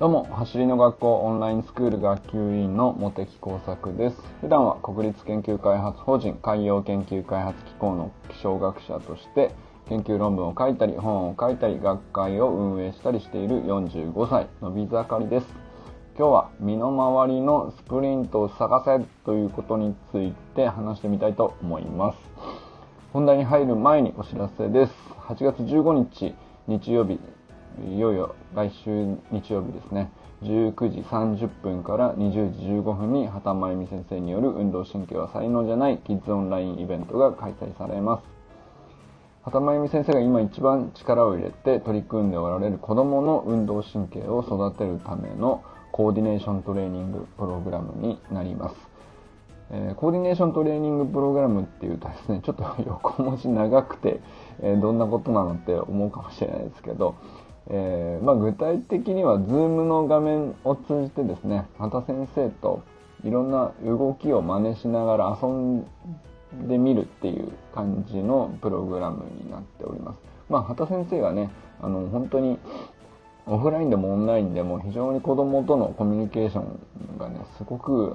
どうも、走りの学校オンラインスクール学級委員の茂木耕作です。普段は国立研究開発法人海洋研究開発機構の気象学者として研究論文を書いたり本を書いたり学会を運営したりしている45歳のび盛りです。今日は身の回りのスプリントを探せということについて話してみたいと思います。本題に入る前にお知らせです。8月15日日曜日いよいよ来週日曜日ですね、19時30分から20時15分に畑真由美先生による運動神経は才能じゃないキッズオンラインイベントが開催されます。畑真由美先生が今一番力を入れて取り組んでおられる子供の運動神経を育てるためのコーディネーショントレーニングプログラムになります。え、コーディネーショントレーニングプログラムっていうとですね、ちょっと横文字長くて、え、どんなことなのって思うかもしれないですけど、えー、まあ、具体的には Zoom の画面を通じてですね畑先生といろんな動きを真似しながら遊んでみるっていう感じのプログラムになっております。まあ、畑先生がねあの本当にオフラインでもオンラインでも非常に子供とのコミュニケーションがねすごく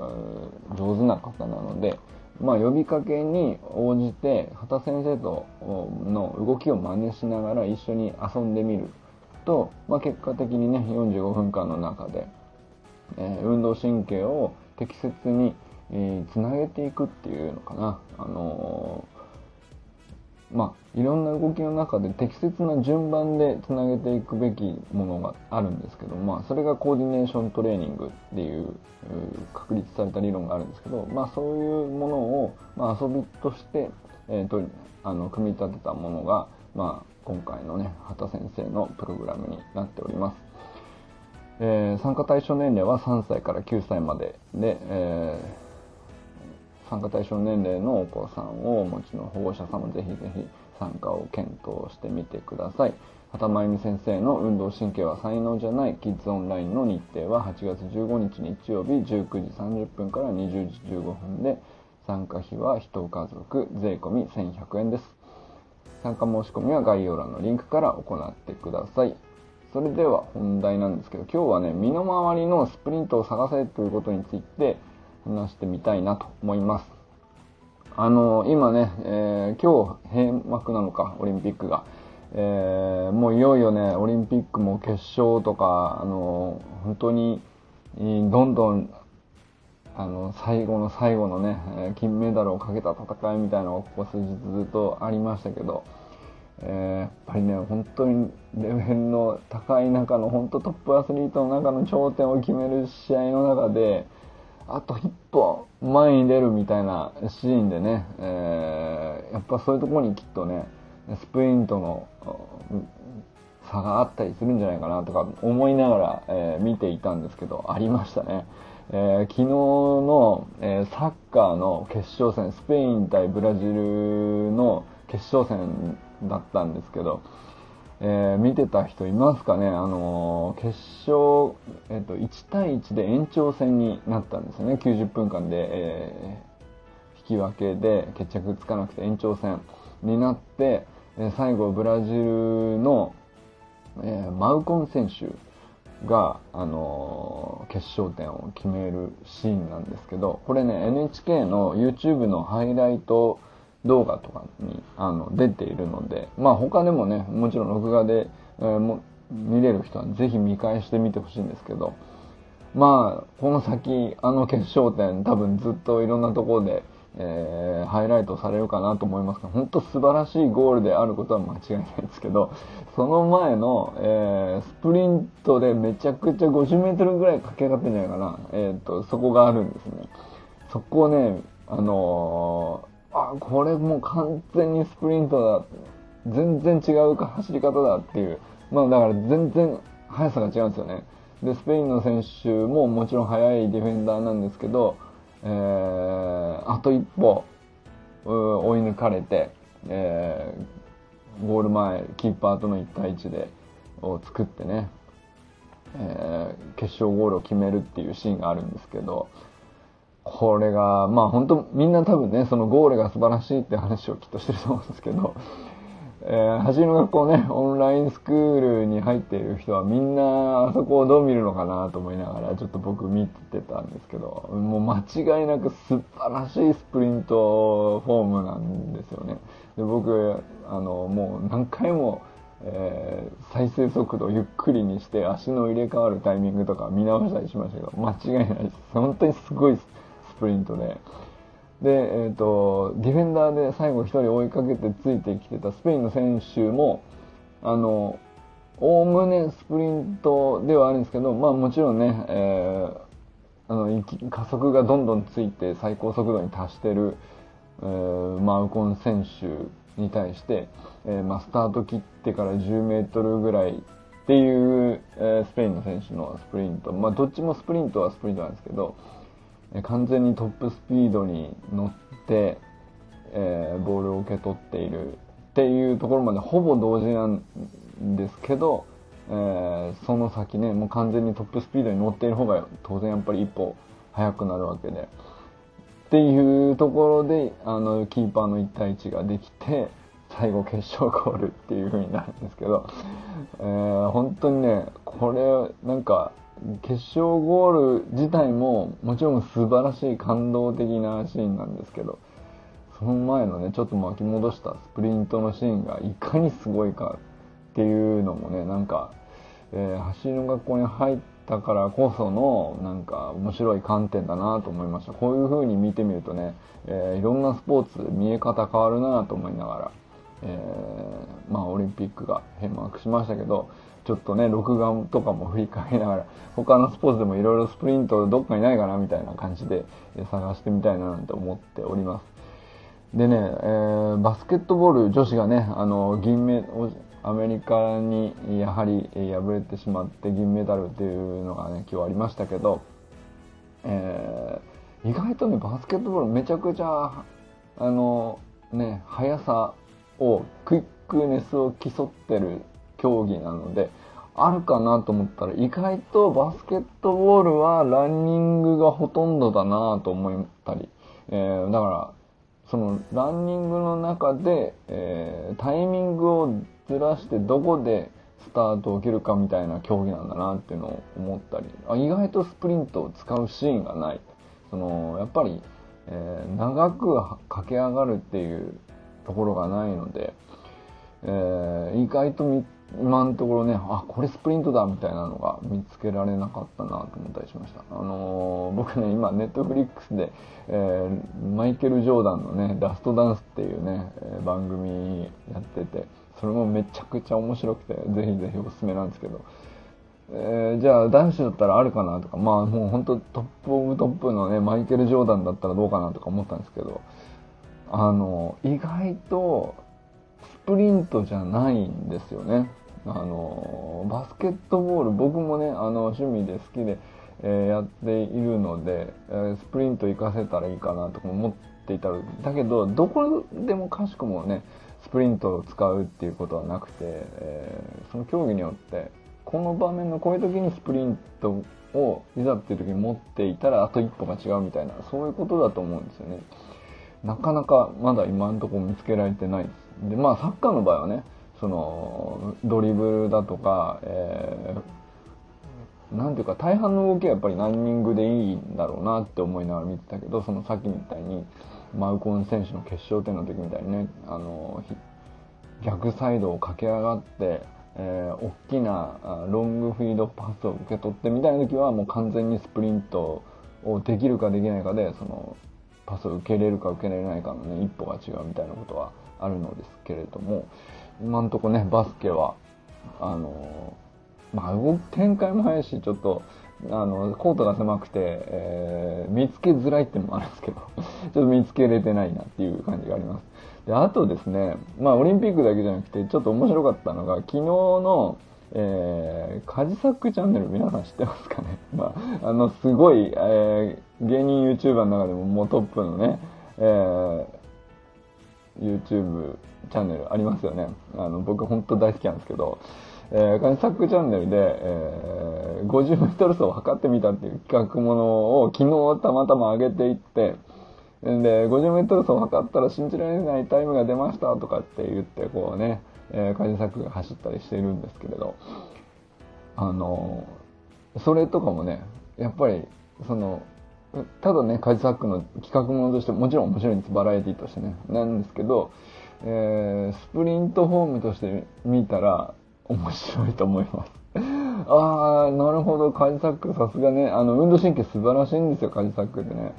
上手な方なので、まあ、呼びかけに応じて畑先生との動きを真似しながら一緒に遊んでみると、まあ、結果的にね45分間の中で、えー、運動神経を適切につなげていくっていうのかな、あのー、まあいろんな動きの中で適切な順番でつなげていくべきものがあるんですけど、まあ、それがコーディネーショントレーニングっていう確立された理論があるんですけど、まあ、そういうものを、まあ、遊びとして、えーと、とあの組み立てたものが、まあ、今回のね畑先生のプログラムになっております、えー、参加対象年齢は3歳から9歳までで、えー、参加対象年齢のお子さんをお持ちの保護者さんもぜひぜひ参加を検討してみてください。畑真由美先生の運動神経は才能じゃないキッズオンラインの日程は8月15日日曜日19時30分から20時15分で参加費は1家族税込1100円です。参加申し込みは概要欄のリンクから行ってください。それでは本題なんですけど、今日はね、身の回りのスプリントを探せということについて話してみたいなと思います。あの、今ね、えー、今日閉幕なのか、オリンピックが。えー、もういよいよね、オリンピックも決勝とか、あの、本当に、どんどん、あの、最後の最後のね、金メダルをかけた戦いみたいなのがここ数日ずっとありましたけど、えー、やっぱりね本当にレベルの高い中の本当トップアスリートの中の頂点を決める試合の中であと一歩前に出るみたいなシーンでね、えー、やっぱそういうところにきっとねスプリントの差があったりするんじゃないかなとか思いながら、えー、見ていたんですけどありましたね。えー、昨日の、えー、サッカーの決勝戦スペイン対ブラジルの決勝戦だったんですけど、えー、見てた人いますかね？あのー、決勝、えっ、と、1対1で延長戦になったんですよね。90分間で、えー、引き分けで決着つかなくて延長戦になって、え最後ブラジルの、えマウコン選手が、あの決勝点を決めるシーンなんですけど、これね、NHK の YouTube のハイライト動画とかにあの出ているので、まあ他でもね、もちろん録画で、えー、も見れる人はぜひ見返してみてほしいんですけど、まあ、この先、あの決勝点多分ずっといろんなところで、えー、ハイライトされるかなと思いますが、本当素晴らしいゴールであることは間違いないですけど、その前の、えー、スプリントでめちゃくちゃ50メートルぐらい駆け上がってんじゃないかな。えっ、ー、と、そこがあるんですね。そこをね、あのーあ、これもう完全にスプリントだ。全然違うか走り方だっていう。まあだから全然速さが違うんですよね。で、スペインの選手ももちろん速いディフェンダーなんですけど、えー、あと一歩、追い抜かれて、えー、ゴール前、キーパーとの1対1で、を作ってね、えー、決勝ゴールを決めるっていうシーンがあるんですけど、これが、まあ本当みんな多分ね、そのゴールが素晴らしいって話をきっとしてると思うんですけど、えー、走りの学校ね、オンラインスクールに入っている人はみんなあそこをどう見るのかなと思いながらちょっと僕見てたんですけど、もう間違いなく素晴らしいスプリントフォームなんですよね。で僕、あの、もう何回も、えー、再生速度をゆっくりにして足の入れ替わるタイミングとか見直したりしましたけど、間違いないです。本当にすごいスプリントで。で、えーと、ディフェンダーで最後1人追いかけてついてきてたスペインの選手もあのおおむねスプリントではあるんですけど、まあ、もちろんね、えー、あの加速がどんどんついて最高速度に達してる、えー、マウコン選手に対して、えーまあ、スタート切ってから10メートルぐらいっていう、えー、スペインの選手のスプリント、まあ、どっちもスプリントはスプリントなんですけど、完全にトップスピードに乗って、えー、ボールを受け取っているっていうところまでほぼ同時なんですけど、えー、その先ねもう完全にトップスピードに乗っている方が当然やっぱり一歩速くなるわけで。っていうところであのキーパーの1対1ができて最後決勝ゴールっていう風になるんですけど、えー、本当にねこれなんか決勝ゴール自体ももちろん素晴らしい感動的なシーンなんですけどその前のねちょっと巻き戻したスプリントのシーンがいかにすごいかっていうのもねなんか、えー、走りの学校に入ったからこそのなんか面白い観点だなと思いました。こういう風に見てみるとね、えー、いろんなスポーツ見え方変わるなと思いながら、えー、まあオリンピックが閉幕しましたけどちょっとね、録画とかも振り返りながら、他のスポーツでもいろいろスプリントどっかにないかなみたいな感じで探してみたいななんて思っております。でね、えー、バスケットボール女子がね、あの、銀メ、アメリカにやはり敗れてしまって銀メダルっていうのがね、今日ありましたけど、えー、意外とね、バスケットボールめちゃくちゃ、あの、ね、速さを、クイックネスを競ってる競技なので、あるかなと思ったら、意外とバスケットボールはランニングがほとんどだなと思ったり、えー、だから、そのランニングの中で、えー、タイミングをずらしてどこでスタートを切るかみたいな競技なんだなっていうのを思ったり、あ意外とスプリントを使うシーンがない。その、やっぱり、えー、長く駆け上がるっていうところがないので、えー、意外と今のところね、あ、これスプリントだみたいなのが見つけられなかったなと思ったりしました。あのー、僕ね、今、ネットフリックスで、えー、マイケル・ジョーダンのね、ラストダンスっていうね、え番組やってて、それもめちゃくちゃ面白くて、ぜひぜひおすすめなんですけど、えー、じゃあ男子だったらあるかなとか、まあもう本当トップオブトップのね、マイケル・ジョーダンだったらどうかなとか思ったんですけど、あの、意外とスプリントじゃないんですよね。あのバスケットボール僕もねあの趣味で好きで、えー、やっているので、えー、スプリント活かせたらいいかなとか思っていたらだけどどこでもかしくもねスプリントを使うっていうことはなくて、えー、その競技によってこの場面のこういう時にスプリントをいざっていう時に持っていたらあと一歩が違うみたいなそういうことだと思うんですよね。なかなかまだ今のところ見つけられてないです。でまあサッカーの場合はねそのドリブルだとか、えー、なんていうか大半の動きはやっぱりランニングでいいんだろうなって思いながら見てたけどそのさっきみたいにマウコン選手の決勝点の時みたいにねあの逆サイドを駆け上がって、えー、大きなロングフィードパスを受け取ってみたいな時はもう完全にスプリントをできるかできないかでそのパスを受けれるか受けられないかのね一歩が違うみたいなことはあるのですけれども今んとこね、バスケは、あの、まあ、動く展開も早いし、ちょっと、あの、コートが狭くて、えー、見つけづらいっていうのもあるんですけど、ちょっと見つけれてないなっていう感じがあります。で、あとですね、まあ、オリンピックだけじゃなくて、ちょっと面白かったのが、昨日の、えー、カジサックチャンネル皆さん知ってますかね？まあ、あの、すごい、えー、芸人 YouTuber の中でももうトップのね、えー、YouTube チャンネルありますよね。あの、僕本当大好きなんですけど、えー、カニサックチャンネルで、えー、50メートル走を測ってみたっていう企画ものを昨日たまたま上げていって、で、50メートル走を測ったら信じられないタイムが出ましたとかって言って、こうね、えー、カジサックが走ったりしているんですけれど、あの、それとかもね、やっぱり、その、ただね、カジサックの企画ものとして、もちろん面白いんです、バラエティとしてね。なんですけど、えー、スプリントフォームとして見たら面白いと思います。ああ、なるほど、カジサックさすがね、あの、運動神経素晴らしいんですよ、カジサックってね。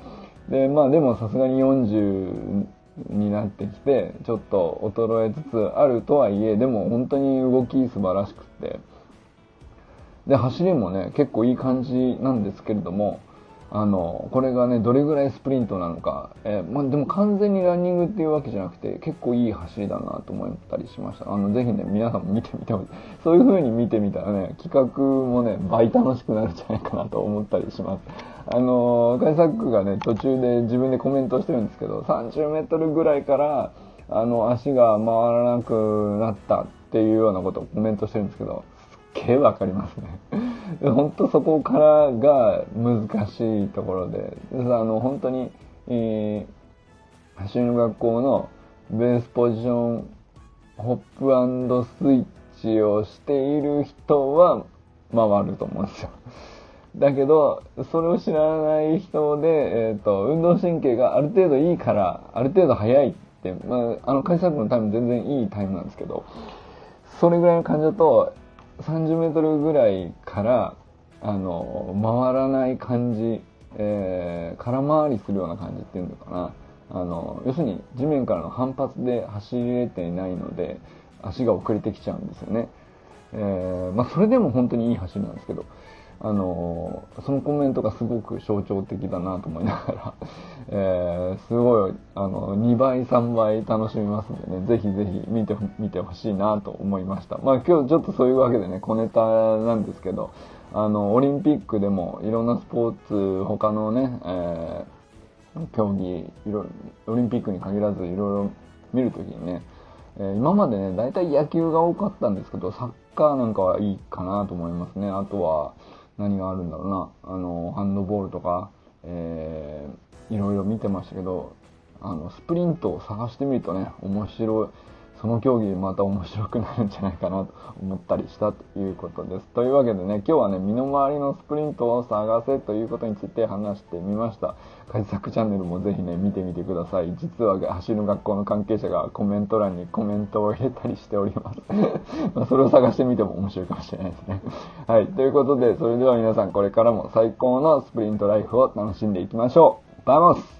で、まあでもさすがに40になってきて、ちょっと衰えつつあるとはいえ、でも本当に動き素晴らしくって、で、走りもね、結構いい感じなんですけれども、あの、これがね、どれぐらいスプリントなのか、えー、まあ、でも完全にランニングっていうわけじゃなくて、結構いい走りだなと思ったりしました。あの、ぜひね、皆さんも見てみてほしい。そういう風に見てみたらね、企画もね、倍楽しくなるんじゃないかなと思ったりします。あの、カイサックがね、途中で自分でコメントしてるんですけど、30メートルぐらいから、あの、足が回らなくなったっていうようなことをコメントしてるんですけど、すっげえわかりますね。本当そこからが難しいところで、あの、本当に、えー、走りの学校のベースポジション、ホップスイッチをしている人は回ると思うんですよ。だけど、それを知らない人で、えっ、ー、と、運動神経がある程度いいから、ある程度速いって、まあ、あの、開催のタイム全然いいタイムなんですけど、それぐらいの感じだと、30メートルぐらいから、あの、回らない感じ、えー、空回りするような感じっていうのかな。あの、要するに地面からの反発で走れていないので、足が遅れてきちゃうんですよね。えー、まあ、それでも本当にいい走りなんですけど、あのそのコメントがすごく象徴的だなと思いながら、えー、すごい、あの、2倍、3倍楽しみますんでね、ぜひぜひ見て、見てほしいなと思いました。まあ今日ちょっとそういうわけでね、小ネタなんですけど、あの、オリンピックでもいろんなスポーツ、他のね、えー、競技、いろ、オリンピックに限らずいろいろ見るときにね、えー、今までね、大体野球が多かったんですけど、サッカーなんかはいいかなと思いますね。あとは、何があるんだろうな、あの、ハンドボールとか、えー、いろいろ見てましたけど、あの、スプリントを探してみるとね、面白い、その競技また面白くなるんじゃないかなと思ったりしたということです。というわけでね、今日はね、身の回りのスプリントを探せということについて話してみました。解作チャンネルもぜひね、見てみてください。実は走る学校の関係者がコメント欄にコメントを入れたりしております。まあそれを探してみても面白いかもしれないですね。はい。ということで、それでは皆さんこれからも最高のスプリントライフを楽しんでいきましょう。 Vamos